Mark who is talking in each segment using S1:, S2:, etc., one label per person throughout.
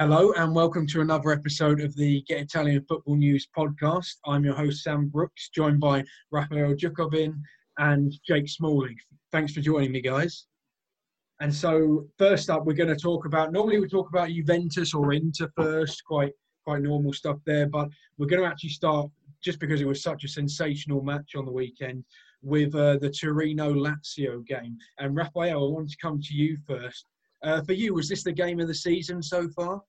S1: Hello and welcome to another episode of the Get Italian Football News podcast. I'm your host Sam Brooks, joined by Rafael Jukovin and Jake Smalling. Thanks for joining me, guys. And so, first up, we're going to talk about. Normally, we talk about Juventus or Inter first, quite quite normal stuff there. But we're going to actually start just because it was such a sensational match on the weekend with uh, the Torino Lazio game. And Rafael, I wanted to come to you first. Uh, for you, was this the game of the season so far?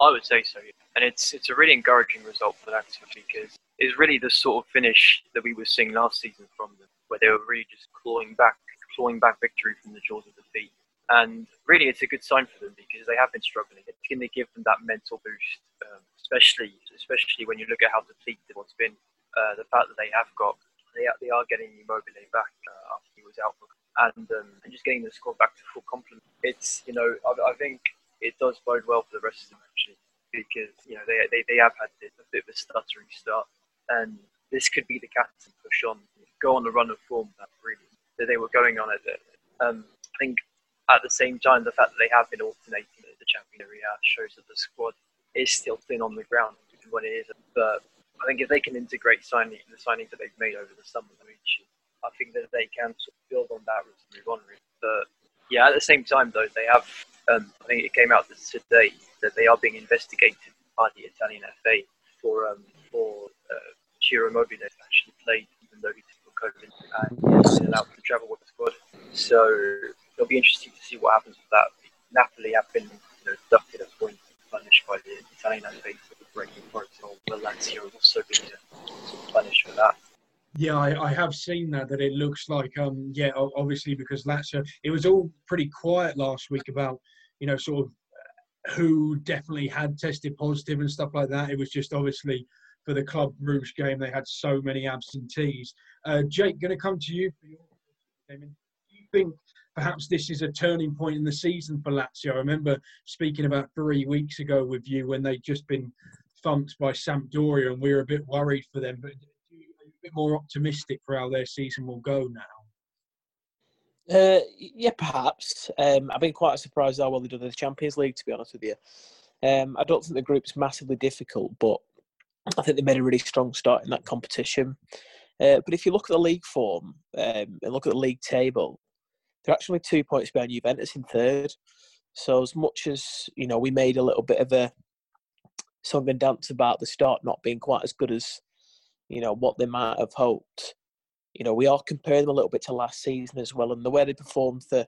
S2: I would say so, and it's it's a really encouraging result for Lazio because it's really the sort of finish that we were seeing last season from them, where they were really just clawing back, clawing back victory from the jaws of defeat. And really, it's a good sign for them because they have been struggling. It's going to give them that mental boost, um, especially especially when you look at how depleted what's been. Uh, the fact that they have got they are, they are getting Immobile back uh, after he was out, and um, and just getting the squad back to full complement. It's you know I, I think it does bode well for the rest of them actually because you know they they, they have had a bit of a stuttering start, and this could be the to push on, go on the run of form that really that they were going on at it. Um, I think at the same time the fact that they have been alternating at the Champions League shows that the squad is still thin on the ground when it is. But I think if they can integrate signing the signings that they've made over the summer, I think that they can sort of build on that and move on. But yeah, at the same time though, they have. Um, I think it came out today that they are being investigated by the Italian FA for um, for uh, actually played even though he took COVID and he's allowed to travel with the squad. So it'll be interesting to see what happens with that. Napoli have been you know, deducted a point punished by the Italian FA for the breaking protocol. Well, Lazio have also been uh, punished for that.
S1: Yeah, I, I, have seen that. That it looks like, um, yeah, obviously because Lazio, it was all pretty quiet last week about, you know, sort of uh, who definitely had tested positive and stuff like that. It was just obviously for the Club Bruges game, they had so many absentees. Uh, Jake, going to come to you. Do you think perhaps this is a turning point in the season for Lazio? I remember speaking about three weeks ago with you when they'd just been thumped by Sampdoria, and we were a bit worried for them. But bit more optimistic for how their season will go now?
S3: Uh, yeah, perhaps. Um, I've been quite surprised how well they done in the Champions League, to be honest with you. Um, I don't think the group's massively difficult, but I think they made a really strong start in that competition. Uh, but if you look at the league form um, and look at the league table, they're actually two points behind Juventus in third. So as much as you know, we made a little bit of a song and dance about the start not being quite as good as you know, what they might have hoped. You know, we all compare them a little bit to last season as well, and the way they performed for,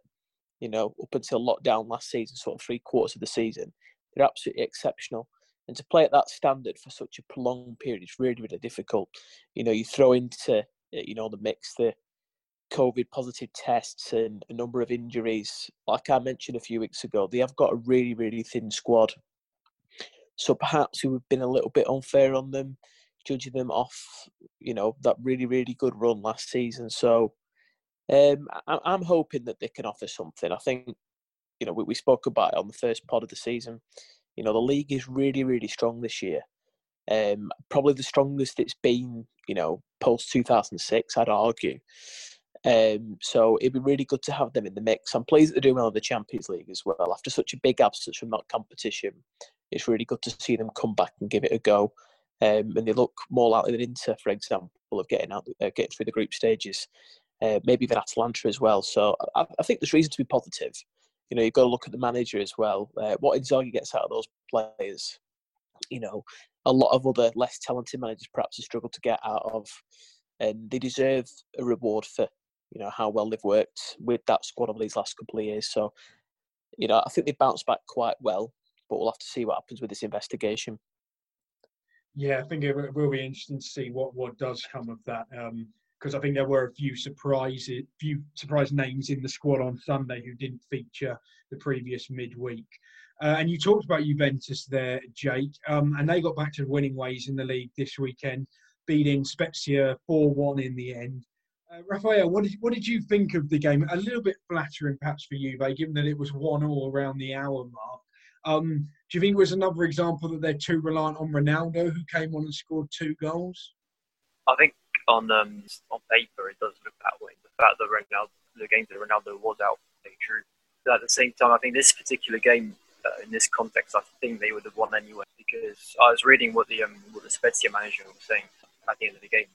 S3: you know, up until lockdown last season, sort of three quarters of the season, they're absolutely exceptional. And to play at that standard for such a prolonged period is really, really difficult. You know, you throw into, uh, you know, the mix the COVID positive tests and a number of injuries. Like I mentioned a few weeks ago, they have got a really, really thin squad. So perhaps we've been a little bit unfair on them judging them off, you know, that really, really good run last season. So um, I, am hoping that they can offer something. I think, you know, we, we spoke about it on the first pod of the season. You know, the league is really, really strong this year. Um, probably the strongest it's been, you know, post 2006, I'd argue. Um, so it'd be really good to have them in the mix. I'm pleased they're doing well in the Champions League as well. After such a big absence from that competition, it's really good to see them come back and give it a go um, and they look more likely than Inter, for example, of getting out, uh, getting through the group stages. Uh, maybe even Atalanta as well. So I, I, think there's reason to be positive. You know, you've got to look at the manager as well. Uh, what Inzaghi gets out of those players, you know, a lot of other less talented managers perhaps have struggled to get out of, and they deserve a reward for you know how well they've worked with that squad over these last couple of years. So, you know, I think they bounced back quite well, but we'll have to see what happens with this investigation.
S1: Yeah, I think it will be interesting to see what, what does come of that. Because um, I think there were a few surprises, few surprise names in the squad on Sunday who didn't feature the previous midweek. Uh, and you talked about Juventus there, Jake, um, and they got back to winning ways in the league this weekend, beating Spezia 4 1 in the end. Uh, Rafael, what did, what did you think of the game? A little bit flattering, perhaps, for Juve, given that it was 1 all around the hour mark. Um, do you think it was another example that they're too reliant on Ronaldo, who came on and scored two goals?
S2: I think on um, on paper it does look that way. The fact that Ronaldo, the games that Ronaldo was out, they drew. But at the same time, I think this particular game uh, in this context, I think they would have won anyway because I was reading what the um, what the Spezia manager was saying at the end of the game.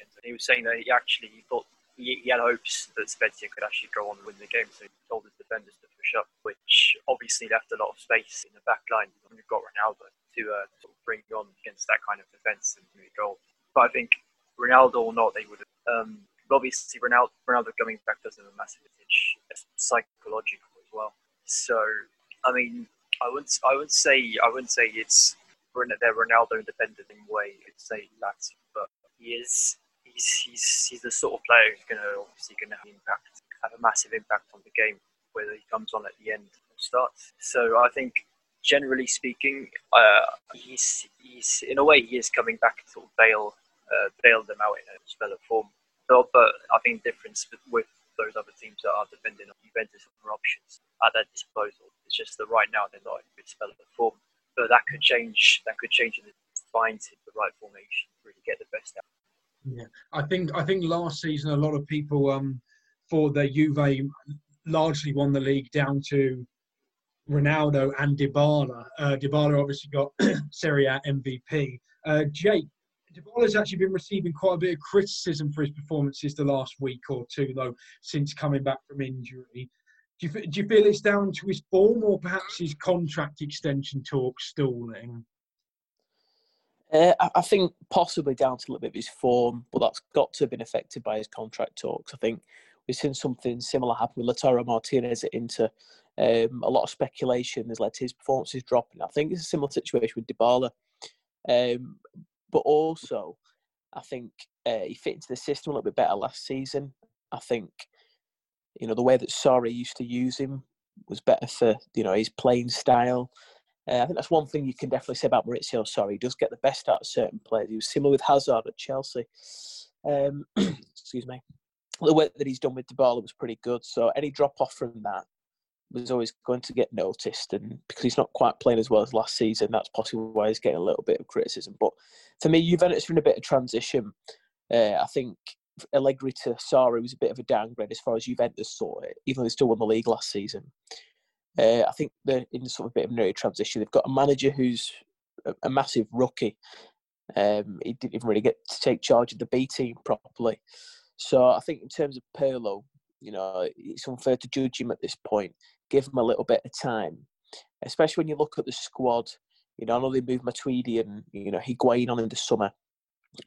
S2: And he was saying that he actually thought he, had hopes that Spezia could actually go on and win the game, so he told his defenders to push up, which obviously left a lot of space in the back line. You've got Ronaldo to uh, sort of bring on against that kind of defence and a goal. But I think Ronaldo or not, they would have. Um, obviously, Ronaldo, Ronaldo coming back does have a massive advantage, psychological as well. So, I mean, I wouldn't, I would say, I wouldn't say it's they're Ronaldo independent in way. I'd say that, but he is he's he's he's the sort of player who's going to obviously going to have impact, have a massive impact on the game, whether he comes on at the end or starts. So I think, generally speaking, uh, he's he's in a way he is coming back to bail uh, bail them out in a spell of form. So, but I think the difference with those other teams that are depending on Juventus other options at their disposal. It's just that right now they're not in a good spell of form. But that could change. That could change in the find the right formation, to really get the best out.
S1: Yeah, I think I think last season a lot of people um, thought that Juve largely won the league down to Ronaldo and Dybala. Uh, Dybala obviously got Serie A MVP. Uh, Jake, Dybala's actually been receiving quite a bit of criticism for his performances the last week or two, though, since coming back from injury. Do you, do you feel it's down to his form or perhaps his contract extension talk stalling?
S3: Uh, I think possibly down to a little bit of his form, but that's got to have been affected by his contract talks. I think we've seen something similar happen with Lautaro Martinez at Inter. Um, a lot of speculation has led to his performances dropping. I think it's a similar situation with Dybala. Um, but also, I think uh, he fit into the system a little bit better last season. I think, you know, the way that Sarri used to use him was better for, you know, his playing style. Uh, I think that's one thing you can definitely say about Maurizio Sarri. He does get the best out of certain players. He was similar with Hazard at Chelsea. Um, excuse me. The work that he's done with Dybala was pretty good. So any drop off from that was always going to get noticed. And because he's not quite playing as well as last season, that's possibly why he's getting a little bit of criticism. But for me, Juventus are in a bit of transition. Uh, I think Allegri to Sarri was a bit of a downgrade as far as Juventus saw it, even though they still won the league last season. Uh, I think they're in sort of a bit of a new transition. They've got a manager who's a, massive rookie. Um, he didn't even really get to take charge of the B team properly. So I think in terms of Pirlo, you know, it's unfair to judge him at this point. Give him a little bit of time, especially when you look at the squad. You know, I know they moved Matuidi and you know Higuain on in the summer,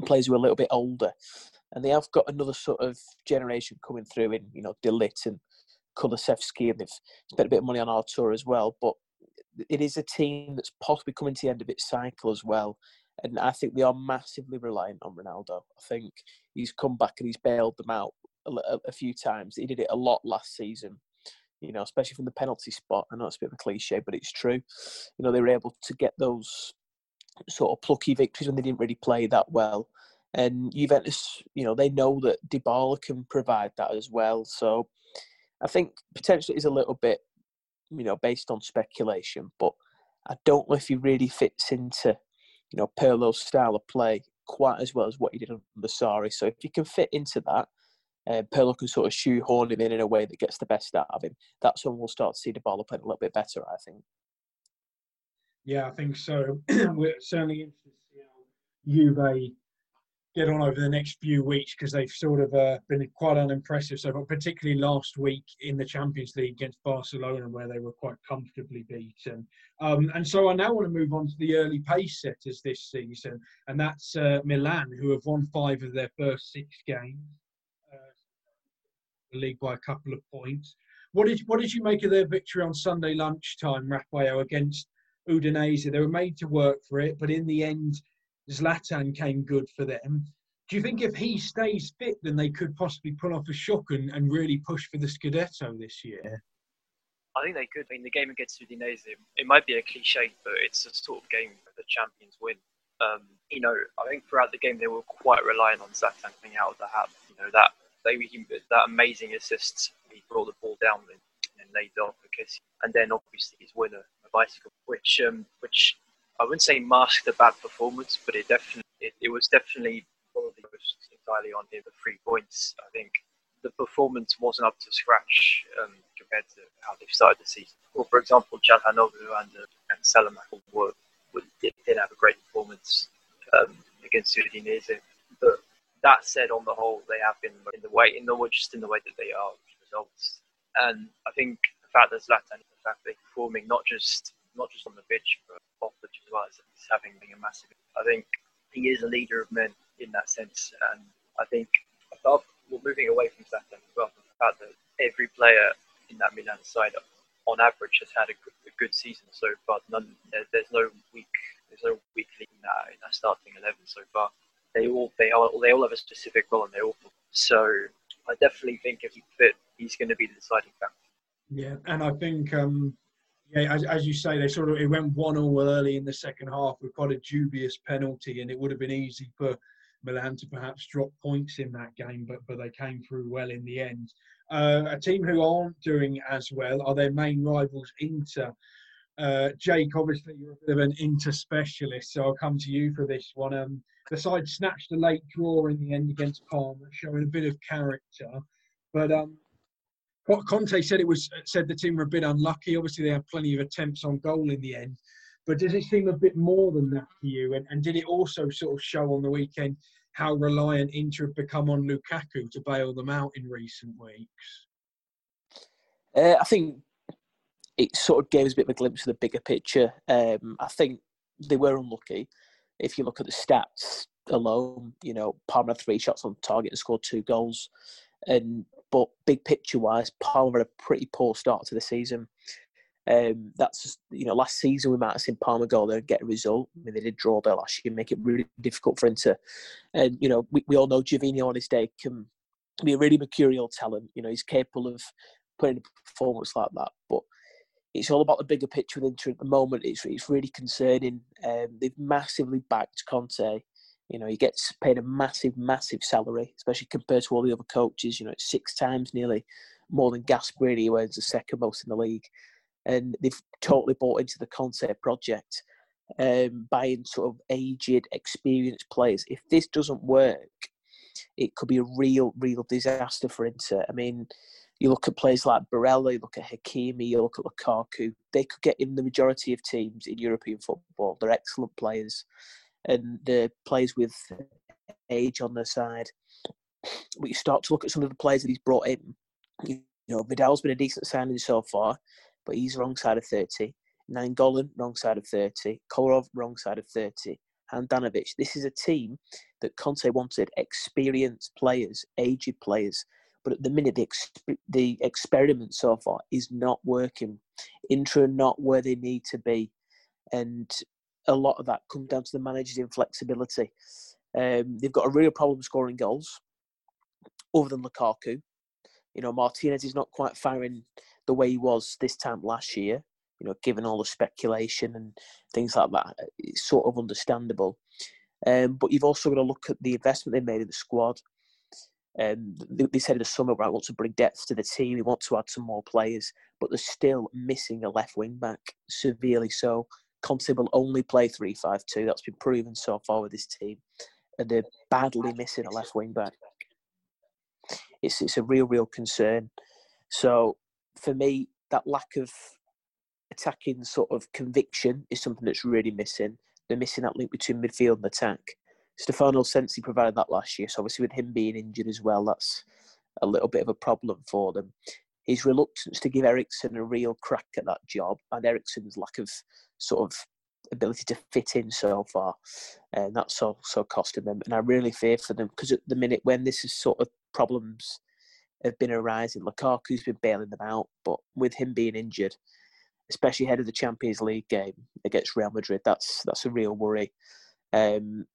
S3: players who are a little bit older, and they have got another sort of generation coming through in you know De Ligt and Kulusevski, and they've spent a bit of money on Artur as well. But it is a team that's possibly coming to the end of its cycle as well. And I think they are massively reliant on Ronaldo. I think he's come back and he's bailed them out a, a few times. He did it a lot last season, you know, especially from the penalty spot. I know it's a bit of a cliche, but it's true. You know, they were able to get those sort of plucky victories when they didn't really play that well. And Juventus, you know, they know that Dybala can provide that as well. So I think potentially is a little bit, you know, based on speculation, but I don't know if he really fits into, you know, Pirlo's style of play quite as well as what he did under Sarri. So if he can fit into that, uh, Pirlo can sort of shoehorn him in in a way that gets the best out of him. That's when we'll start to see the ball playing a little bit better, I think.
S1: Yeah, I think so. We're certainly interested to see how Juve get on over the next few weeks because they've sort of uh, been quite unimpressive. So, but particularly last week in the Champions League against Barcelona, where they were quite comfortably beaten. Um, and so, I now want to move on to the early pace setters this season, and that's uh, Milan, who have won five of their first six games. Uh, the league by a couple of points. What did what did you make of their victory on Sunday lunchtime, Raphael, against Udinese? They were made to work for it, but in the end Zlatan came good for them. Do you think if he stays fit, then they could possibly pull off a shock and, and really push for the Scudetto this year?
S2: I think they could. I mean, the game against Udinese, it might be a cliche, but it's a sort of game that the champions win. Um, you know, I think throughout the game they were quite reliant on Zlatan coming out of the hat. You know that they that amazing assist he brought the ball down and, and laid off for Kessie, and then obviously his winner, a bicycle, which um, which I wouldn't say masked a bad performance, but it definitely it, it was definitely probably entirely on him. The three points, I think, the performance wasn't up to scratch. Um, compared to how they've started the season. Well, for example, Calhanoglu and uh, and Saelemaekers were, were did, did have a great performance um, against Udinese, but that said, on the whole, they have been in the way in the just in the way that they are results. And I think the fact that Zlatan, the fact that they're performing not just not just on the pitch but off the pitch as well, is having been a massive. I think he is a leader of men in that sense, and I think above, moving away from Zlatan as well, the fact that every player in that Milan side, on average, has had a good, a good season so far. None, there, there's no weak, there's no weak link in that, in that starting eleven so far. They all, they all, they all have a specific role, and they all. So I definitely think if he fit, he's going to be the deciding factor.
S1: Yeah, and I think um, yeah, as, as you say, they sort of it went one all early in the second half with quite a dubious penalty, and it would have been easy for Milan to perhaps drop points in that game, but but they came through well in the end. Uh, a team who aren't doing as well are their main rivals, Inter. Uh, Jake, obviously you're a bit of an Inter specialist, so I'll come to you for this one. Um, the side snatched a late draw in the end against Parma, showing a bit of character, but um, Conte said it was said the team were a bit unlucky. Obviously, they had plenty of attempts on goal in the end. But does it seem a bit more than that to you? And, and did it also sort of show on the weekend how reliant Inter have become on Lukaku to bail them out in recent weeks?
S3: Uh, I think it sort of gave us a bit of a glimpse of the bigger picture. Um, I think they were unlucky. If you look at the stats alone, you know, Parma three shots on target and scored two goals. And but big picture wise, Parma had a pretty poor start to the season. Um, that's you know, last season we might have seen Parma go there and get a result. I mean, they did draw there last year, make it really difficult for Inter. And you know, we, we all know Gervinho on his day can be a really mercurial talent. You know, he's capable of putting a performance like that. But it's all about the bigger picture with Inter at the moment. It's it's really concerning. Um, they've massively backed Conte. You know, he gets paid a massive, massive salary, especially compared to all the other coaches. You know, it's six times nearly more than Gasperini, who earns the second most in the league. And they've totally bought into the Conte project, um, buying sort of aged, experienced players. If this doesn't work, it could be a real, real disaster for Inter. I mean, you look at players like Barella, you look at Hakimi, you look at Lukaku. They could get in the majority of teams in European football. They're excellent players and the players with age on their side. But you start to look at some of the players that he's brought in. You know, Vidal's been a decent signing so far, but he's wrong side of 30. Nainggolan, wrong side of 30. Kolarov, wrong side of 30. Handanovic. This is a team that Conte wanted experienced players, aged players. But at the minute, the, exp- the experiment so far is not working. Inter not where they need to be. And a lot of that comes down to the manager's inflexibility. Um, they've got a real problem scoring goals, other than Lukaku. You know, Martinez is not quite firing the way he was this time last year. You know, given all the speculation and things like that, it's sort of understandable. Um, but you've also got to look at the investment they made in the squad. Um, they, said in the summer, right, want to bring depth to the team. We want to add some more players, but they're still missing a left wing back, severely so. Conte will only play three-five-two. That's been proven so far with this team, and they're badly missing a left wing back. It's it's a real real concern. So for me, that lack of attacking sort of conviction is something that's really missing. They're missing that link between midfield and attack. Stefano Sensi provided that last year, so obviously with him being injured as well, that's a little bit of a problem for them. His reluctance to give Eriksen a real crack at that job, and Eriksen's lack of sort of ability to fit in so far, and that's also costing them. And I really fear for them because at the minute when this is sort of problems have been arising, Lukaku's been bailing them out, but with him being injured, especially ahead of the Champions League game against Real Madrid, that's that's a real worry. Um,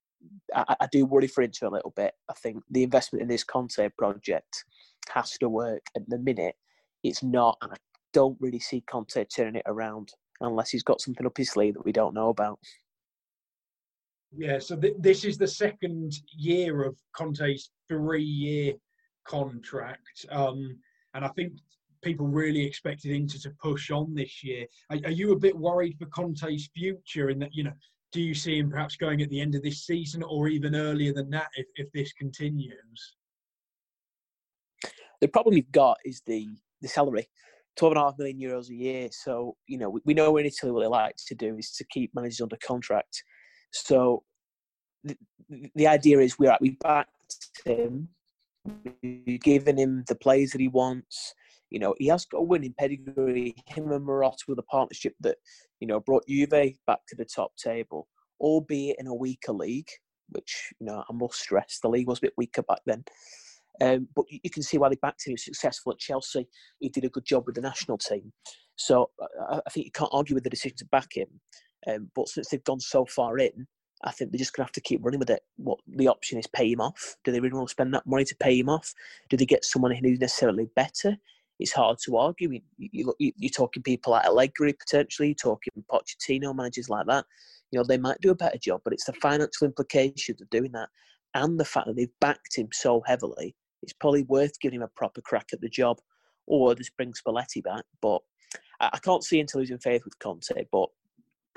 S3: I, I, do worry for Inter a little bit. I think the investment in this Conte project has to work. At the minute, it's not, and I don't really see Conte turning it around unless he's got something up his sleeve that we don't know about.
S1: Yeah, so th- this is the second year of Conte's three-year contract, um, and I think people really expected Inter to push on this year. Are, are, you a bit worried for Conte's future in that you know? Do you see him perhaps going at the end of this season or even earlier than that if, if this continues?
S3: The problem you've got is the the salary. twelve and a half million euros a year. So you know we, we know in Italy what they like to do is to keep managers under contract. So the, the idea is we're we backed him, we've given him the plays that he wants. You know, he has got a winning pedigree. Him and Marotta with a partnership that, you know, brought Juve back to the top table, albeit in a weaker league, which, you know, I must stress the league was a bit weaker back then. Um, but you can see why they backed him. He was successful at Chelsea. He did a good job with the national team. So I, think you can't argue with the decision to back him. Um, but since they've gone so far in, I think they're just going to have to keep running with it. What the option is, pay him off. Do they really want to spend that money to pay him off? Do they get someone who's necessarily better? It's hard to argue. You, you, you're talking people like Allegri potentially, you're talking Pochettino, managers like that. You know, they might do a better job, but it's the financial implications of doing that and the fact that they've backed him so heavily. It's probably worth giving him a proper crack at the job or just bring Spalletti back. But I can't see Inter losing faith with Conte, but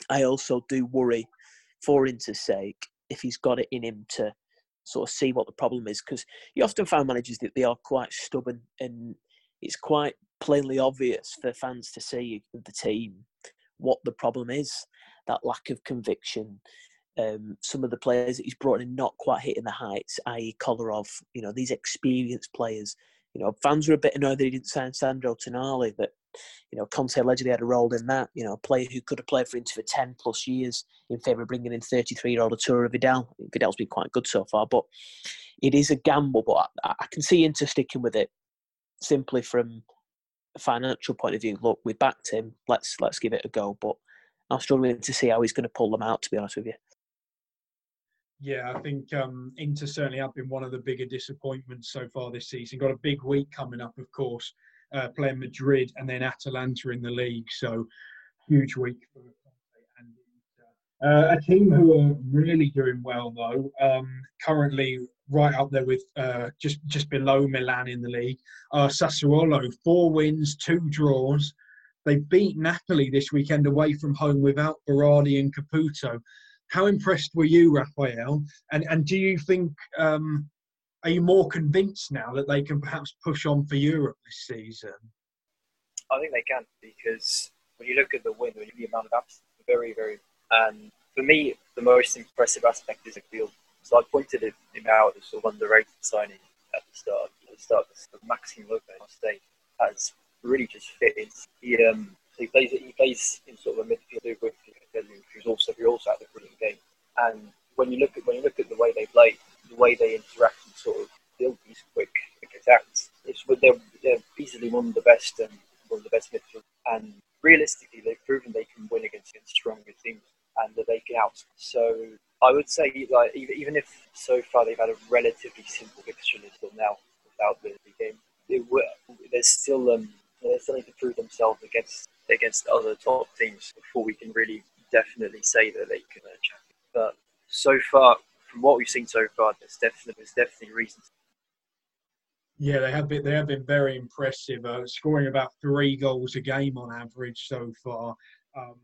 S3: I also do worry for Inter's sake if he's got it in him to sort of see what the problem is because you often find managers that they are quite stubborn and it's quite plainly obvious for fans to see the team what the problem is that lack of conviction um, some of the players that he's brought in not quite hitting the heights i.e Kolarov you know these experienced players you know fans were a bit annoyed that he didn't sign Sandro Tonali that you know, Conte allegedly had a role in that. You know, a player who could have played for Inter for 10 plus years in favour of bringing in 33 year old Arturo Vidal. Vidal's been quite good so far, but it is a gamble. But I, I can see Inter sticking with it simply from a financial point of view. Look, we backed him. Let's let's give it a go. But I'm struggling to see how he's going to pull them out. To be honest with you.
S1: Yeah, I think um, Inter certainly have been one of the bigger disappointments so far this season. Got a big week coming up, of course, uh, playing Madrid and then Atalanta in the league. So huge week for uh, a team who are really doing well though. Um, currently right up there with uh, just just below Milan in the league. Sassuolo four wins, two draws. They beat Napoli this weekend away from home without Berardi and Caputo. How impressed were you, Raphael? And and do you think um, are you more convinced now that they can perhaps push on for Europe this season?
S2: I think they can because when you look at the win, when you the amount of absence, very, very. And for me, the most impressive aspect is the field. So I pointed him out as sort of underrated signing at the start. At the start, of Maxime Lopez State has really just fit in. He um, he plays he plays in sort of a midfield with who's also who also had a brilliant game. And when you look at when you look at the way they play, the way they interact and sort of build these quick, attacks. It's they're, they're easily one of the best and one of the best midfield. And realistically, they've proven they can win against, against stronger teams and that they can out. So I would say, like even if so far they've had a relatively simple fixture until now without the, the game, it, there's still um, they still need to prove themselves against against other top teams before we can really definitely say that they can champion. But so far, from what we've seen so far, there's definitely there's definitely reasons.
S1: Yeah, they have been they have been very impressive, uh, scoring about three goals a game on average so far. Um,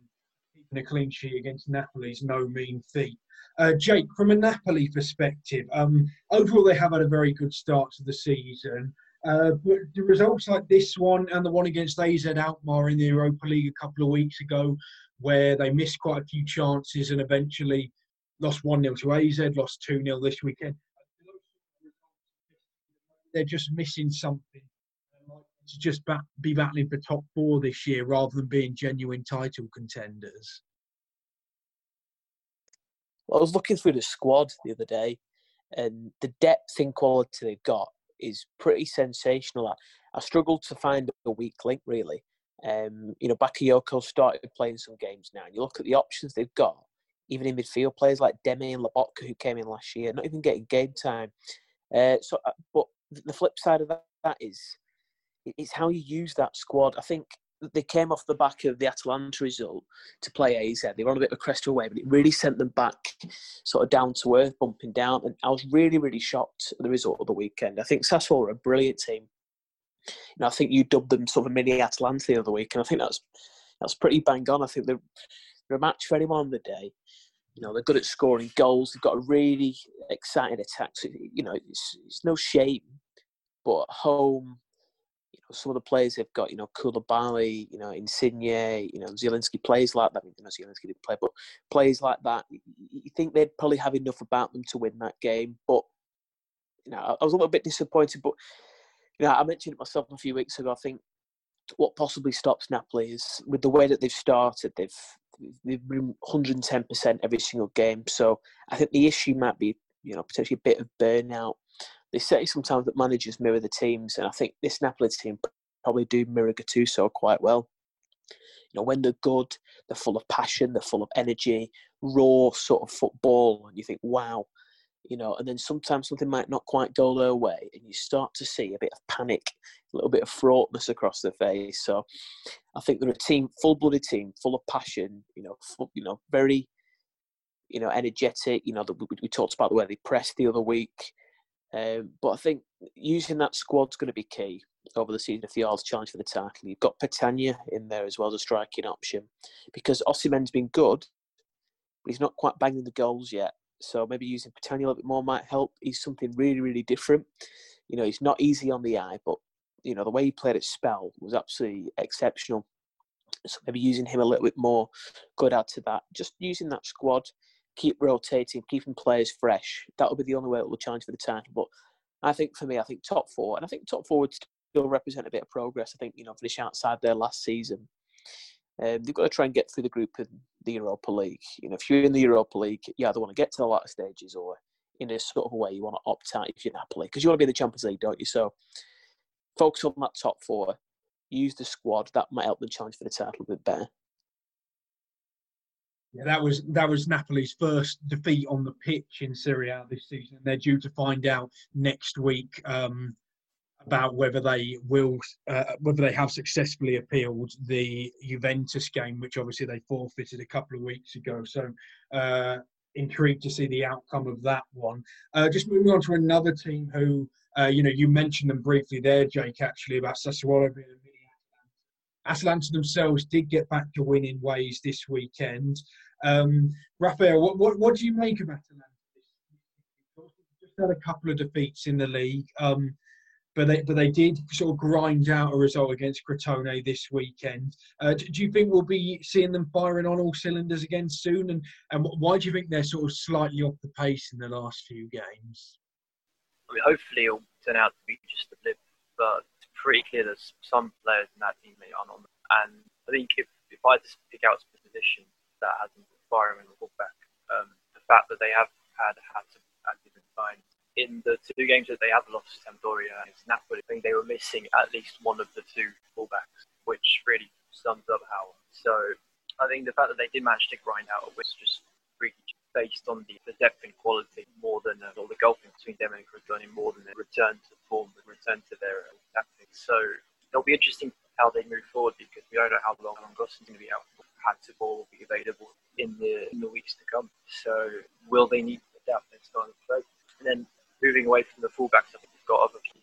S1: keeping a clean sheet against Napoli is no mean feat. Uh, Jake, from a Napoli perspective, um, overall they have had a very good start to the season. Uh, but the results like this one and the one against AZ Alkmaar in the Europa League a couple of weeks ago, where they missed quite a few chances and eventually lost 1 0 to AZ, lost 2 0 this weekend. They're just missing something. To just bat, be battling for top four this year rather than being genuine title contenders.
S3: I was looking through the squad the other day, and the depth and quality they've got is pretty sensational. I struggled to find a weak link, really. Um, you know, Bakayoko started playing some games now, and you look at the options they've got even in midfield players like Demme and Lobotka who came in last year, not even getting game time. Uh, so, uh, but the flip side of that, that is it's how you use that squad. I think they came off the back of the Atalanta result to play AZ. They were on a bit of a crest away, but it really sent them back sort of down to earth, bumping down. And I was really, really shocked at the result of the weekend. I think Sassuolo are a brilliant team. You know, I think you dubbed them sort of mini Atalanta the other week, and I think that's that's pretty bang on. I think they're, they're a match for anyone on the day. You know, they're good at scoring goals. They've got a really exciting attack. So, you know, it's, it's no shame, but at home, you know, some of the players they've got, you know, Koulibaly, you know, Insigne, you know, Zielinski plays like that. I mean, you know, Zielinski didn't play, but plays like that. You think they'd probably have enough about them to win that game. But, you know, I was a little bit disappointed. But, know, I mentioned it myself a few weeks ago. I think what possibly stops Napoli is with the way that they've started, they've they've been 110% every single game. So I think the issue might be, you know, potentially a bit of burnout they say sometimes that managers mirror the teams, and I think this Napoli team probably do mirror Gattuso quite well. You know, when they're good, they're full of passion, they're full of energy, raw sort of football, and you think, wow, you know, and then sometimes something might not quite go their way, and you start to see a bit of panic, a little bit of fraughtness across their face. So, I think they're a team, full-blooded team, full of passion. You know, full, you know, very, you know, energetic. You know, we, we talked about the way they pressed the other week. Um, but I think using that squad's going to be key over the season if the Arles challenge for the title. You've got Petagna in there as well as a striking option because Osimhen's been good, but he's not quite banging the goals yet. So maybe using Petagna a little bit more might help. He's something really, really different. You know, he's not easy on the eye, but you know the way he played at SPAL was absolutely exceptional. So maybe using him a little bit more could add to that. Just using that squad keep rotating, keeping players fresh. That will be the only way it will challenge for the title. But I think for me, I think top four, and I think top four would still represent a bit of progress. I think you know finish outside there last season. Um, they've got to try and get through the group in the Europa League. You know, if you're in the Europa League, you either want to get to the latter stages or in a sort of way you want to opt out if you're Napoli because you want to be in the Champions League, don't you? So focus on that top four. Use the squad that might help them challenge for the title a bit better.
S1: Yeah, that was that was Napoli's first defeat on the pitch in Serie this season. They're due to find out next week um, about whether they will uh, whether they have successfully appealed the Juventus game, which obviously they forfeited a couple of weeks ago. So uh, intrigued to see the outcome of that one. Uh, just moving on to another team who uh, you know you mentioned them briefly there, Jake, actually about Sassuolo being Atalanta Atalanta themselves did get back to winning ways this weekend. Um, Raphael, what, what, what do you make of Atalanta? Just had a couple of defeats in the league, um, but they but they did sort of grind out a result against Crotone this weekend. Uh, do, do, you think we'll be seeing them firing on all cylinders again soon? And and why do you think they're sort of slightly off the pace in the last few games?
S2: I mean, hopefully it'll turn out to be just a blip, but it's pretty clear there's some players in that team that aren't on. And I think if, if I just pick out some position that hasn't been firing in the fullback, um, the fact that they have had had some active signs in the two games that they have lost Sampdoria and Napoli, I think they were missing at least one of the two fullbacks, which really sums up how. So I think the fact that they did manage to grind out was just really based on the, the depth and quality more than uh, or the gulfing between them and Crotone more than the return to form, the return to their uh, tactics. So it'll be interesting how they move forward because we don't know how long Gosens going to be out. Ball will be available in the in the weeks to come. So will they need to adapt their style of play? And then moving away from the fullbacks, I think we've got other people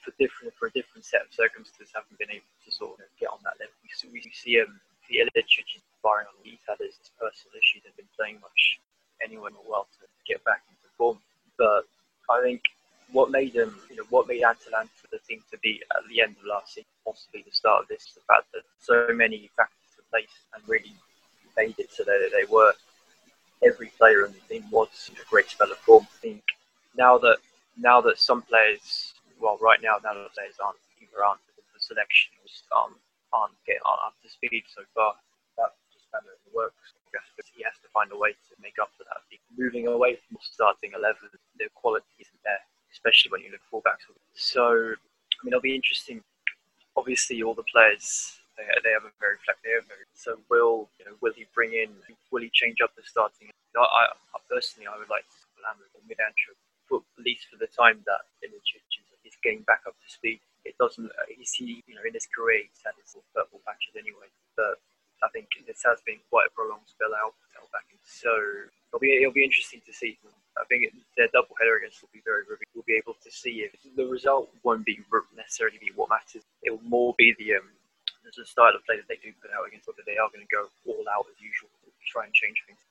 S2: for different for a different set of circumstances haven't been able to sort of get on that level. We see, we see um, the Ilicic firing on the had his personal issues. They've been playing much anywhere anyone well to get back into form. But I think what made them, you know, what made Atalanta the team to be at the end of last season, possibly the start of this, the fact that so many factors in place and really made it so that they were every player on the team was in a great spell of form. I think now that now that some players, well, right now now that players aren't either aren't the selection aren't um, aren't getting up to speed so far, that just kind of works he has to find a way to make up for that. Moving away from starting 11, the quality isn't there, especially when you look fullbacks. So, I mean, it'll be interesting. Obviously, all the players they, they have a very flexible. So, will you know? Will he bring in? Will he change up the starting? I, I personally, I would like to see Lammers or Miranchuk, at least for the time that Ilicic is getting back up to speed. It doesn't. He's he, you know, in his career, he's had his purple patches anyway, but I think this has been quite a prolonged spell out. So it'll be it'll be interesting to see. I think their double header against will be very. We'll be able to see if the result won't be necessarily be what matters. It will more be the um, the style of play that they do put out against whether they are going to go all out as usual, to try and change things.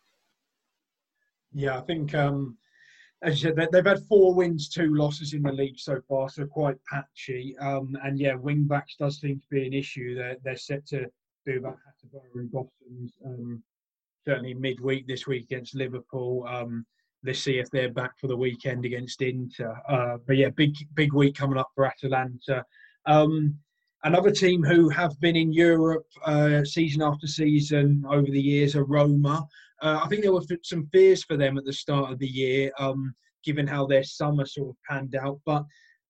S1: Yeah, I think um, as you said, they've had four wins, two losses in the league so far, so quite patchy. Um, and yeah, wing backs does seem to be an issue. They're they're set to do that Hateboer and Gosens um, certainly midweek this week against Liverpool. Um, let's see if they're back for the weekend against Inter. Uh, but yeah, big big week coming up for Atalanta. Um, another team who have been in Europe uh, season after season over the years are Roma. Uh, I think there were some fears for them at the start of the year, um, given how their summer sort of panned out. But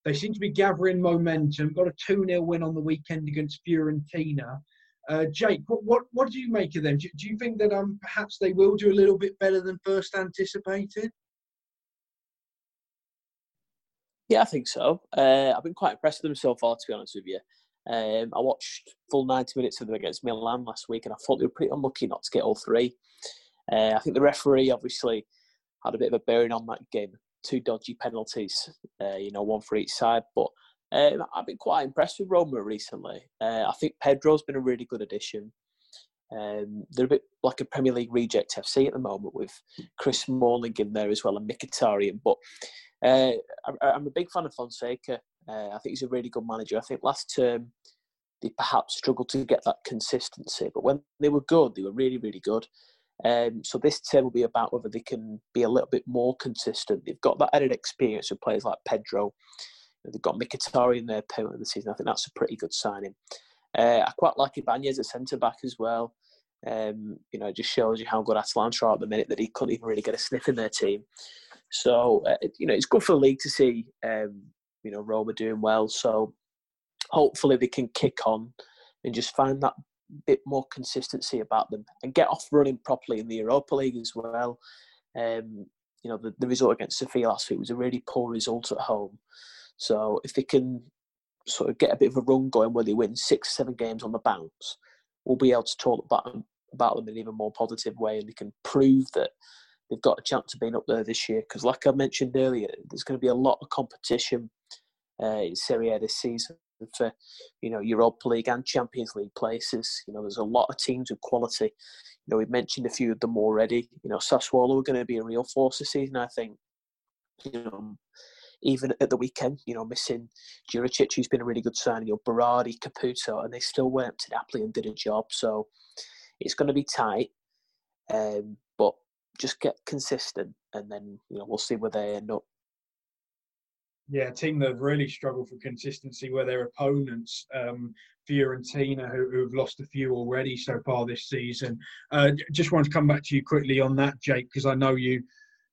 S1: they seem to be gathering momentum. Got a 2 0 win on the weekend against Fiorentina. Uh, Jake, what, what, what do you make of them? Do, do, you think that um, perhaps they will do a little bit better than first anticipated?
S3: Yeah, I think so. Uh, I've been quite impressed with them so far, to be honest with you. Um, I watched full 90 minutes of them against Milan last week, and I thought they were pretty unlucky not to get all three. Uh, I think the referee obviously had a bit of a bearing on that game. Two dodgy penalties, uh, you know, one for each side. But um, I've been quite impressed with Roma recently. Uh, I think Pedro's been a really good addition. Um, they're a bit like a Premier League reject FC at the moment with Chris Smalling in there as well and Mkhitaryan. But uh, I, am a big fan of Fonseca. Uh, I think he's a really good manager. I think last term they perhaps struggled to get that consistency, but when they were good, they were really, really good. Um, so this term will be about whether they can be a little bit more consistent. They've got that added experience with players like Pedro. They've got Mkhitaryan in their opponent of the season. I think that's a pretty good signing. Uh, I quite like Ibanez at centre back as well. Um, you know, it just shows you how good Atalanta are at the minute that he couldn't even really get a sniff in their team. So uh, you know, it's good for the league to see um, you know Roma doing well. So hopefully they can kick on and just find that bit more consistency about them and get off running properly in the Europa League as well. Um, you know, the, the result against Sofia last week was a really poor result at home. So if they can sort of get a bit of a run going where they win six, seven games on the bounce, we'll be able to talk about them, about them in an even more positive way and they can prove that they've got a chance of being up there this year. Because like I mentioned earlier, there's going to be a lot of competition uh, in Serie A this season for you know Europa League and Champions League places. You know, there's a lot of teams with quality. You know, we've mentioned a few of them already. You know, Sassuolo are going to be a real force this season. I think. You know, even at the weekend, you know, missing Juricic, who's been a really good signing, you know, Berardi, Caputo, and they still went up to Napoli and did a job. So it's going to be tight, um, but just get consistent, and then you know we'll see where they end up.
S1: Yeah, a team that have really struggled for consistency where their opponents, um, Fiorentina, who, have lost a few already so far this season. Uh, just want to come back to you quickly on that, Jake, because I know you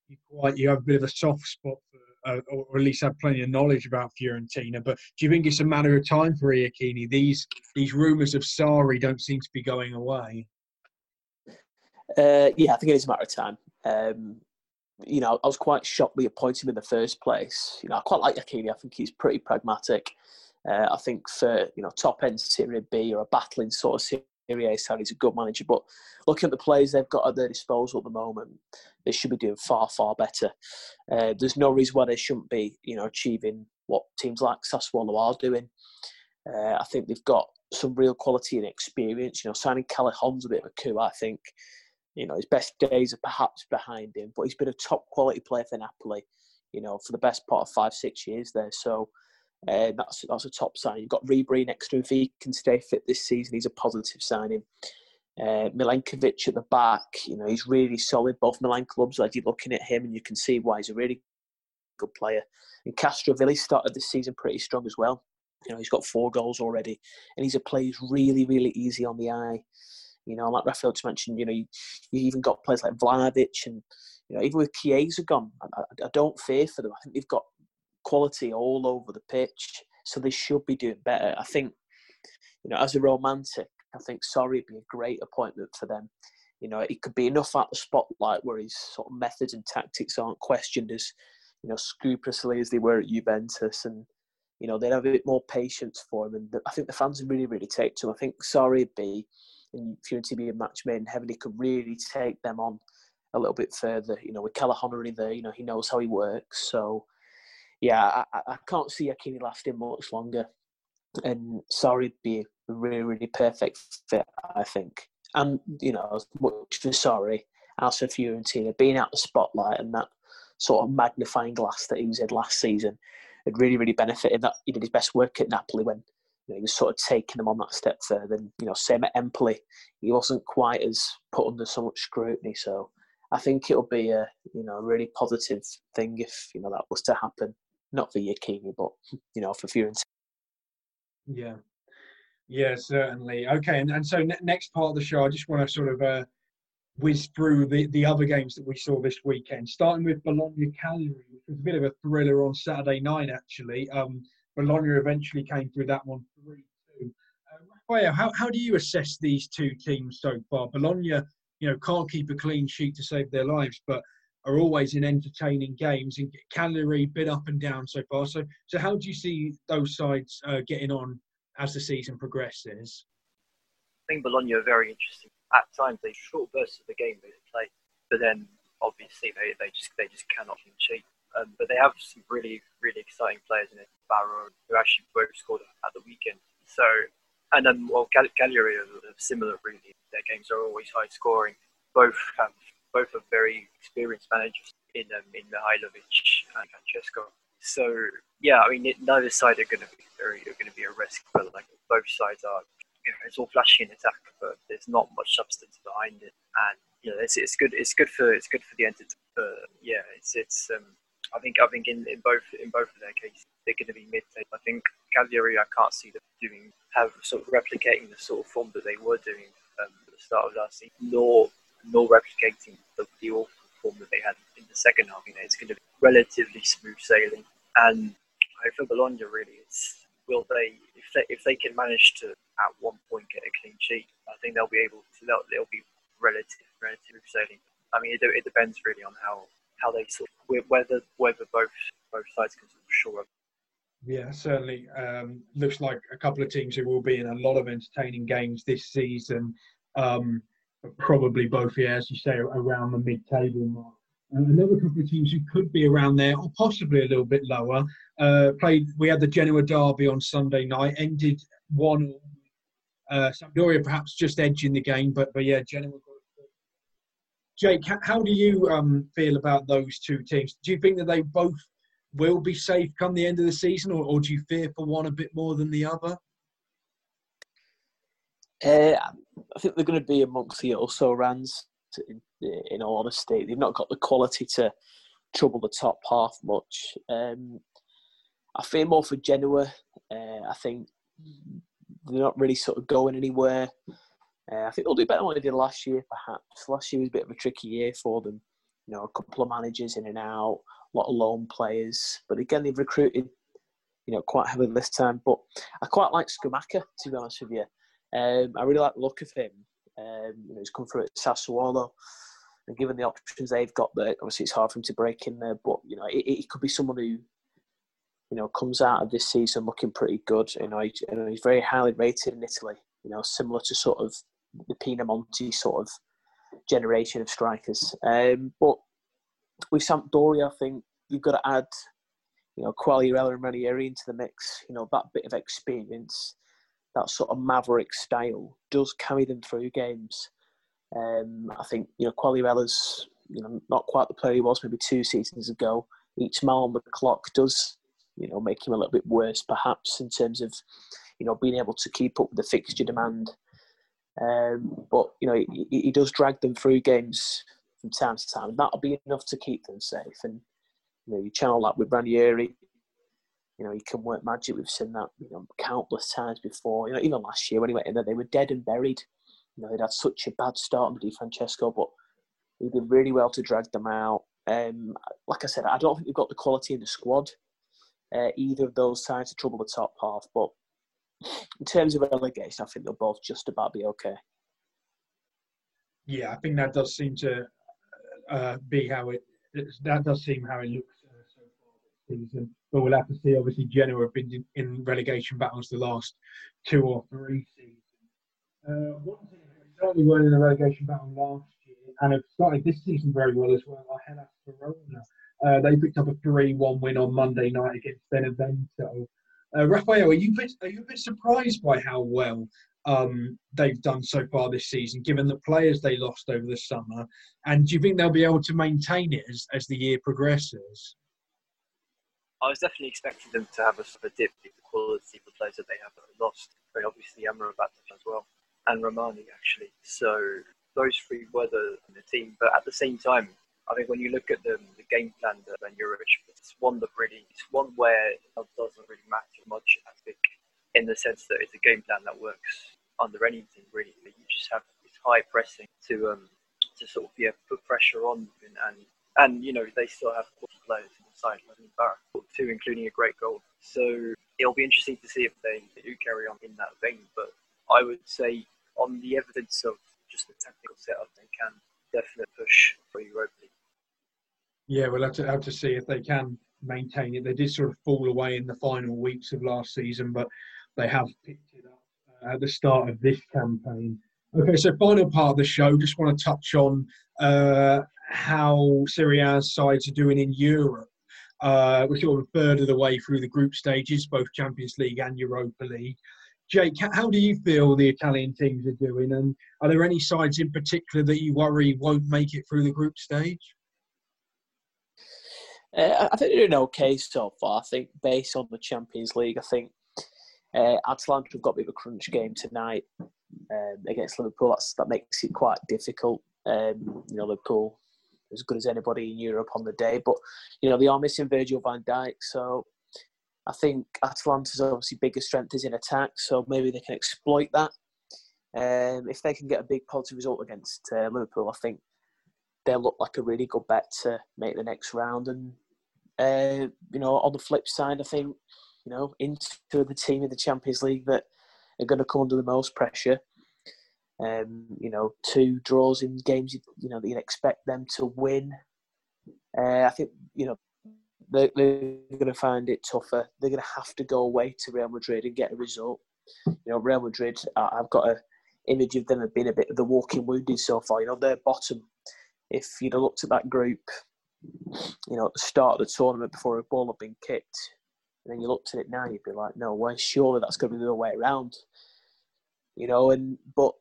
S1: you quite you have a bit of a soft spot for, uh, or at least have plenty of knowledge about Fiorentina. But do you think it's a matter of time for Iachini? These these rumours of Sarri don't seem to be going away.
S3: Uh, yeah, I think it is a matter of time. Um, you know, I was quite shocked we appointed him in the first place. You know, I quite like Iachini. I think he's pretty pragmatic. Uh, I think for you know top end Serie B or a battling sort of Serie A side, he's a good manager. But looking at the players they've got at their disposal at the moment, they should be doing far far better. Uh, there's no reason why they shouldn't be you know achieving what teams like Sassuolo are doing. Uh, I think they've got some real quality and experience. You know, signing Callejon's a bit of a coup. I think you know, his best days are perhaps behind him, but he's been a top quality player for Napoli, you know, for the best part of five, six years there. So uh, that's that's a top sign. You've got Ribery next to him. If he can stay fit this season, he's a positive signing. Uh, Milenkovic at the back, you know, he's really solid. Both Milan clubs, you're looking at him and you can see why he's a really good player. And Castrovilli started this season pretty strong as well. You know, he's got four goals already, and he's a player who's really, really easy on the eye. You know, like Raphael just mentioned, you know, you, you even got players like Vlahovic and, you know, even with Chiesa gone, I, I, don't fear for them. I think they've got quality all over the pitch, so they should be doing better. I think, you know, as a romantic, I think Sarri would be a great appointment for them. You know, it could be enough at the spotlight where his sort of methods and tactics aren't questioned as, you know, scrupulously as they were at Juventus, and you know they'd have a bit more patience for him. And I think the fans would really, really take to him. I think Sarri would be and being match made in could really take them on a little bit further. You know, with Callejón already there, you know, he knows how he works. So, yeah, I, I can't see Iachini lasting much longer. And Sarri, be a really, really perfect fit, I think. And, you know, as much for Sarri, as for Fiorentina, being out the spotlight and that sort of magnifying glass that he was in last season had really, really benefited. That he did his best work at Napoli when you know, he was sort of taking them on that step further. And you know, same at Empoli, he wasn't quite as put under so much scrutiny. So I think it'll be a you know a really positive thing if you know that was to happen. Not for Iachini, but you know for Fiorentina.
S1: Yeah, yeah, certainly. Okay, and, and so ne- next part of the show, I just want to sort of uh, whiz through the, the other games that we saw this weekend, starting with Bologna Cagliari, which was a bit of a thriller on Saturday night, actually. Um, Bologna eventually came through that one 3 2. Uh, Raphael, how, how do you assess these two teams so far? Bologna, you know, can't keep a clean sheet to save their lives, but are always in entertaining games. And Cagliari, bit up and down so far. So, so how do you see those sides uh, getting on as the season progresses?
S2: I think Bologna are very interesting. At times, they short bursts of the game they play, but then obviously they, they just they just cannot sheet. Um, but they have some really really exciting players in it. Barrow, who actually both scored at the weekend. So, and then well, Cagliari are similar really. Their games are always high scoring. Both have both are very experienced managers in um, in Mihajlović and Francesco. So yeah, I mean, it, neither side are going to be very are going to be a risk, but like both sides are. You know, it's all flashy in attack, but there's not much substance behind it, and you know, it's, it's good. It's good for it's good for the entity. But yeah, it's it's. Um, I think I think in, in both in both of their cases, they're going to be mid table. I think Cagliari, I can't see them doing have sort of replicating the sort of form that they were doing um, at the start of last season, nor nor replicating the, the awful form that they had in the second half. You know, it's going to be relatively smooth sailing, and for Bologna, really, it's will they if they if they can manage to at one point get a clean sheet, I think they'll be able to. They'll, they'll be relative relative sailing. I mean, it, it depends really on how how they sort of, whether whether both both sides can sort of shore up.
S1: Yeah, certainly. Um, looks like a couple of teams who will be in a lot of entertaining games this season. Um, probably both, yeah, as you say, around the mid-table mark. Uh, another couple of teams who could be around there, or possibly a little bit lower, uh, played. We had the Genoa derby on Sunday night, ended one. Uh, Sampdoria perhaps just edging the game, but but yeah, Genoa. Jake, how do you um, feel about those two teams? Do you think that they both will be safe come the end of the season, or, or do you fear for one a bit more than the other?
S3: Uh, I think they're going to be amongst the also rans in, in all honesty. They've not got the quality to trouble the top half much. Um, I fear more for Genoa. Uh, I think they're not really sort of going anywhere. Uh, I think they'll do better than they did last year, perhaps. Last year was a bit of a tricky year for them. You know, a couple of managers in and out, a lot of loan players. But again, they've recruited, you know, quite heavily this time. But I quite like Scamacca, to be honest with you. Um, I really like the look of him. Um, you know, he's come through at Sassuolo, and given the options they've got there, obviously it's hard for him to break in there. But you know, it could be someone who, you know, comes out of this season looking pretty good. You know, he, you know, he's very highly rated in Italy. You know, similar to sort of the Pinamonti sort of generation of strikers. Um, but with Sampdoria, I think you've got to add, you know, Quagliarella and Ranieri into the mix. You know, that bit of experience that sort of maverick style does carry them through games. Um, I think you know Quagliarella's you know not quite the player he was maybe two seasons ago. Each mile on the clock does you know make him a little bit worse, perhaps in terms of you know being able to keep up with the fixture demand. Um, but you know he, he, does drag them through games from time to time. That'll be enough to keep them safe. And you know you channel that with Ranieri you know, he can work magic. We've seen that, you know, countless times before. You know, even last year when he went in there, they were dead and buried. You know, they'd had such a bad start on Di Francesco, but he did really well to drag them out. Um, like I said, I don't think they've got the quality in the squad, uh, either of those sides to trouble the top half. But in terms of relegation, I think they'll both just about be okay.
S1: Yeah, I think that does seem to uh, be how it. That does seem how it looks uh, so far this season but we'll have to see. Obviously, Genoa have been in, relegation battles the last two or three seasons. Uh, one thing, certainly weren't in a relegation battle last year, and have started this season very well as well. Hellas Verona. Uh, they picked up a 3-1 win on Monday night against Benevento. Uh, Raphael, are you, bit, are you a bit surprised by how well um, they've done so far this season, given the players they lost over the summer? And do you think they'll be able to maintain it as, as the year progresses?
S2: I was definitely expecting them to have a sort of dip in the quality of the players that they have lost. Mean, obviously Amrabat as well, and Rrahmani actually. So those three were the, the team. But at the same time, I think when you look at the, the game plan that Van it's one that really, it's one where it doesn't really matter much, I think, in the sense that it's a game plan that works under anything really. You just have this high pressing to um to sort of yeah put pressure on and and, and you know they still have players side, Lebanon Barrett, two, including a great goal. So it'll be interesting to see if they do carry on in that vein. But I would say, on the evidence of just the technical setup, they can definitely push for Europa League.
S1: Yeah, we'll have to have to see if they can maintain it. They did sort of fall away in the final weeks of last season, but they have picked it up uh, at the start of this campaign. Okay, so final part of the show. Just want to touch on uh, how Serie A's sides are doing in Europe. Uh, we're sort of a third of the way through the group stages, both Champions League and Europa League. Jake, how do you feel the Italian teams are doing? And are there any sides in particular that you worry won't make it through the group stage?
S3: Uh, I think they're doing okay so far. I think based on the Champions League, I think uh, Atalanta have got a bit of a crunch game tonight um, against Liverpool. That's, that makes it quite difficult. Um, you know, Liverpool as good as anybody in Europe on the day. But you know they are missing Virgil van Dijk, so I think Atalanta's obviously biggest strength is in attack. So maybe they can exploit that. Um, if they can get a big positive result against uh, Liverpool, I think they'll look like a really good bet to make the next round. And uh, you know, on the flip side, I think you know into the team in the Champions League that are going to come under the most pressure um, you know, two draws in games you, know that you'd expect them to win. Uh, I think you know they're, they're going to find it tougher. They're going to have to go away to Real Madrid and get a result. You know, Real Madrid. I've got a image of them have been a bit of the walking wounded so far. You know, they're bottom. If you'd have looked at that group, you know, at the start of the tournament before a ball had been kicked, and then you looked at it now, you'd be like, no way, surely that's going to be the other way around. You know, and but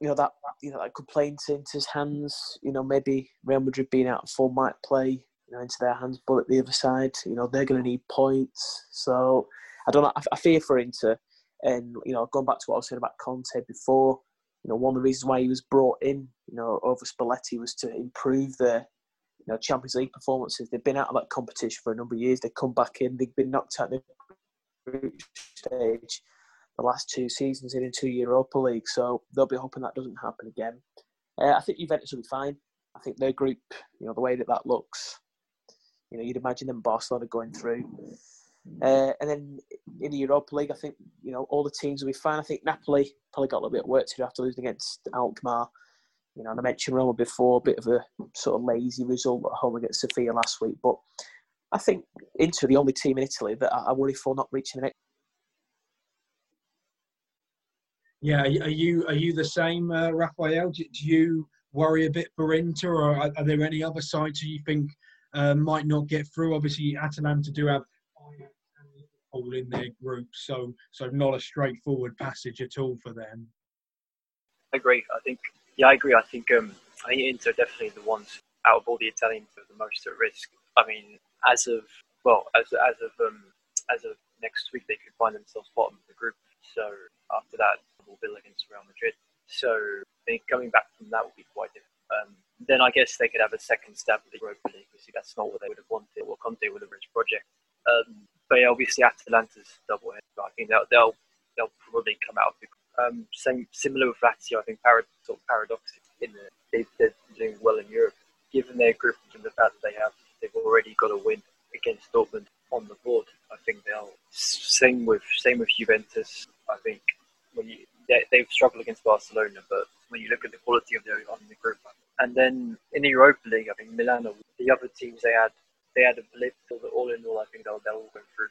S3: you know that you know that could play into, into his hands. You know, maybe Real Madrid being out of form might play you know into their hands. But at the other side, you know, they're going to need points. So I don't know. I, I fear for Inter. And you know, going back to what I was saying about Conte before, you know, one of the reasons why he was brought in, you know, over Spalletti was to improve their, you know, Champions League performances. They've been out of that competition for a number of years. They come back in. They've been knocked out the group stage the last two seasons in into Europa League. So they'll be hoping that doesn't happen again. Uh, I think Juventus will be fine. I think their group, you know, the way that that looks, you know, you'd imagine them Barcelona going through. Uh, and then in the Europa League, I think you know all the teams will be fine. I think Napoli probably got a little bit of work to do after losing against Alkmaar. You know, and I mentioned Roma before, a bit of a sort of lazy result at home against Sofia last week. But I think Inter the only team in Italy that I worry for not reaching the next
S1: Yeah, are you are you the same, uh, Raphael? Do, do, you worry a bit for Inter, or are, are there any other sides you think uh, might not get through? Obviously, Atalanta do have all in their group, so so not a straightforward passage at all for them.
S2: I agree. I think yeah, I agree. I think um, I think Inter are definitely the ones out of all the Italians that are the most at risk. I mean, as of well, as as of um, as of next week, they could find themselves bottom of the group. So after that, will against Real Madrid. So I think coming back from that will be quite different. Um, then I guess they could have a second stab at the Europa League. Obviously, that's not what they would have wanted, what Conte would have rich project. Um, but yeah, obviously Atalanta's double head. I think they'll, they'll they'll probably come out. Um, same similar with Lazio. I think parad, sort of paradoxic in the they, they're doing well in Europe, given their group and the fact that they have they've already got a win against Dortmund on the board. I think they'll same with same with Juventus. I think when you they, they've struggled against Barcelona, but when you look at the quality of their on the group, and then in the Europa League, I think Milano, the other teams they had, they had a blip. All in all, I think they'll they'll go through.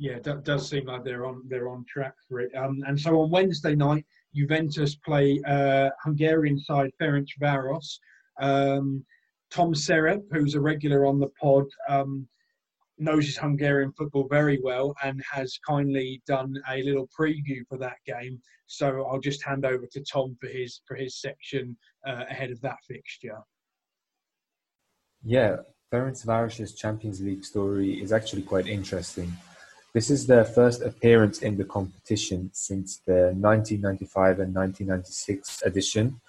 S1: Yeah, that does seem like they're on they're on track for it. Um, and so on Wednesday night, Juventus play uh, Hungarian side Ferencváros. Um, Tom Serep, who's a regular on the pod, um, knows his Hungarian football very well and has kindly done a little preview for that game. So I'll just hand over to Tom for his for his section uh, ahead of that fixture.
S4: Yeah, Ferencváros's Champions League story is actually quite interesting. This is their first appearance in the competition since the 1995 and 1996 edition,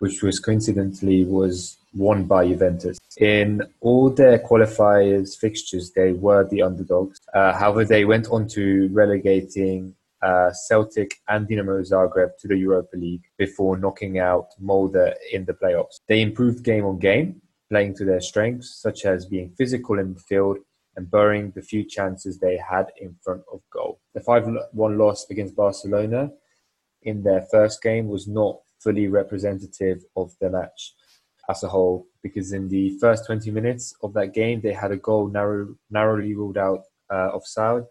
S4: which was coincidentally was won by Juventus. In all their qualifiers fixtures, they were the underdogs. Uh, however, they went on to relegating uh, Celtic and Dinamo Zagreb to the Europa League before knocking out Molde in the playoffs. They improved game on game, playing to their strengths, such as being physical in the field and burying the few chances they had in front of goal. The 5 1 loss against Barcelona in their first game was not fully representative of the match as a whole because in the first 20 minutes of that game they had a goal narrow, narrowly ruled out uh, offside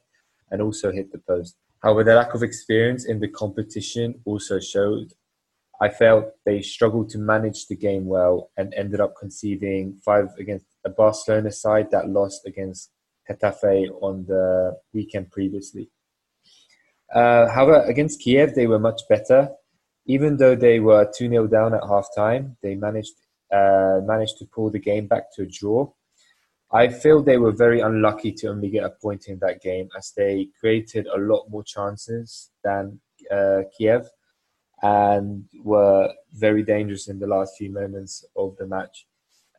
S4: and also hit the post. However, the lack of experience in the competition also showed. I felt they struggled to manage the game well and ended up conceding five against a Barcelona side that lost against Getafe on the weekend previously. Uh, however, against Kiev, they were much better. Even though they were 2 0 down at half time, they managed, uh, managed to pull the game back to a draw. I feel they were very unlucky to only get a point in that game as they created a lot more chances than uh, Kiev and were very dangerous in the last few moments of the match.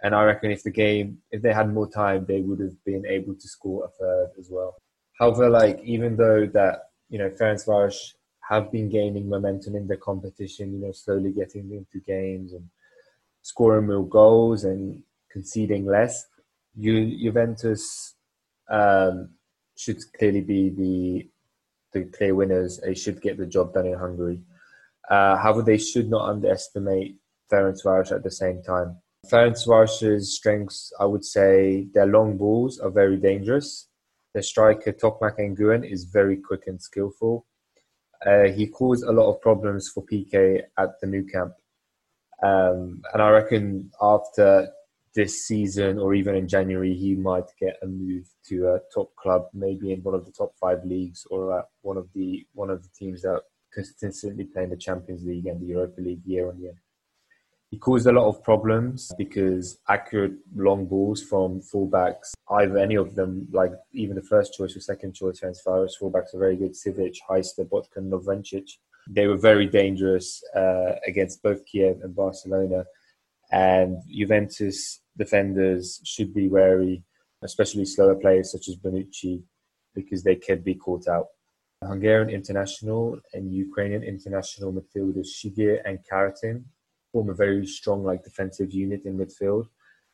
S4: And I reckon if the game, if they had more time, they would have been able to score a third as well. However, like even though that you know Ferencváros have been gaining momentum in the competition, you know, slowly getting into games and scoring more goals and conceding less, Ju- Juventus um, should clearly be the the clear winners. They should get the job done in Hungary. Uh, however, they should not underestimate Ferencváros at the same time. Ferencváros's strengths, I would say, their long balls are very dangerous. Their striker Tokmac Nguen is very quick and skillful. Uh, he caused a lot of problems for PK at the Nou Camp. Um, and I reckon after this season or even in January, he might get a move to a top club, maybe in one of the top five leagues or at one of the one of the teams that consistently playing the Champions League and the Europa League year on year. He caused a lot of problems because accurate long balls from fullbacks, either any of them, like even the first choice or second choice far fullbacks are very good, Ćivić, Heister, Botkan, Lovrencsics. They were very dangerous uh, against both Kiev and Barcelona. And Juventus defenders should be wary, especially slower players such as Bonucci, because they can be caught out. Hungarian international and Ukrainian international midfielders Sigér and Kharatin form a very strong like defensive unit in midfield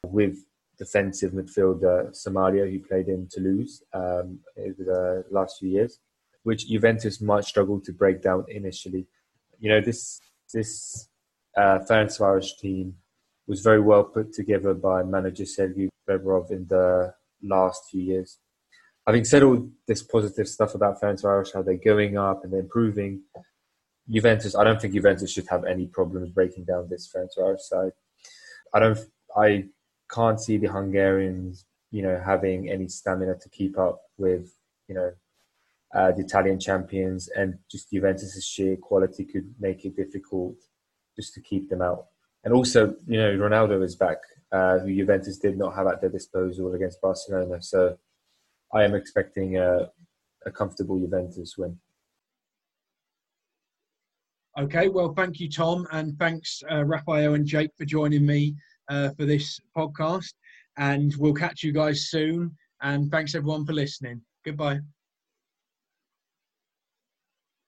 S4: with defensive midfielder Somalia who played in Toulouse um, over the last few years, which Juventus might struggle to break down initially. You know this this uh, Ferencváros team was very well put together by manager Sergei Rebrov in the last few years. Having said all this positive stuff about Ferencváros, how they're going up and they're improving, Juventus, I don't think Juventus should have any problems breaking down this Ferencváros side. I don't, I can't see the Hungarians, you know, having any stamina to keep up with, you know, uh, the Italian champions, and just Juventus's sheer quality could make it difficult just to keep them out. And also, you know, Ronaldo is back, uh, who Juventus did not have at their disposal against Barcelona. So I am expecting a, a comfortable Juventus win.
S1: Okay, well, thank you, Tom, and thanks, uh, Raphael and Jake, for joining me uh, for this podcast. And we'll catch you guys soon. And thanks, everyone, for listening. Goodbye.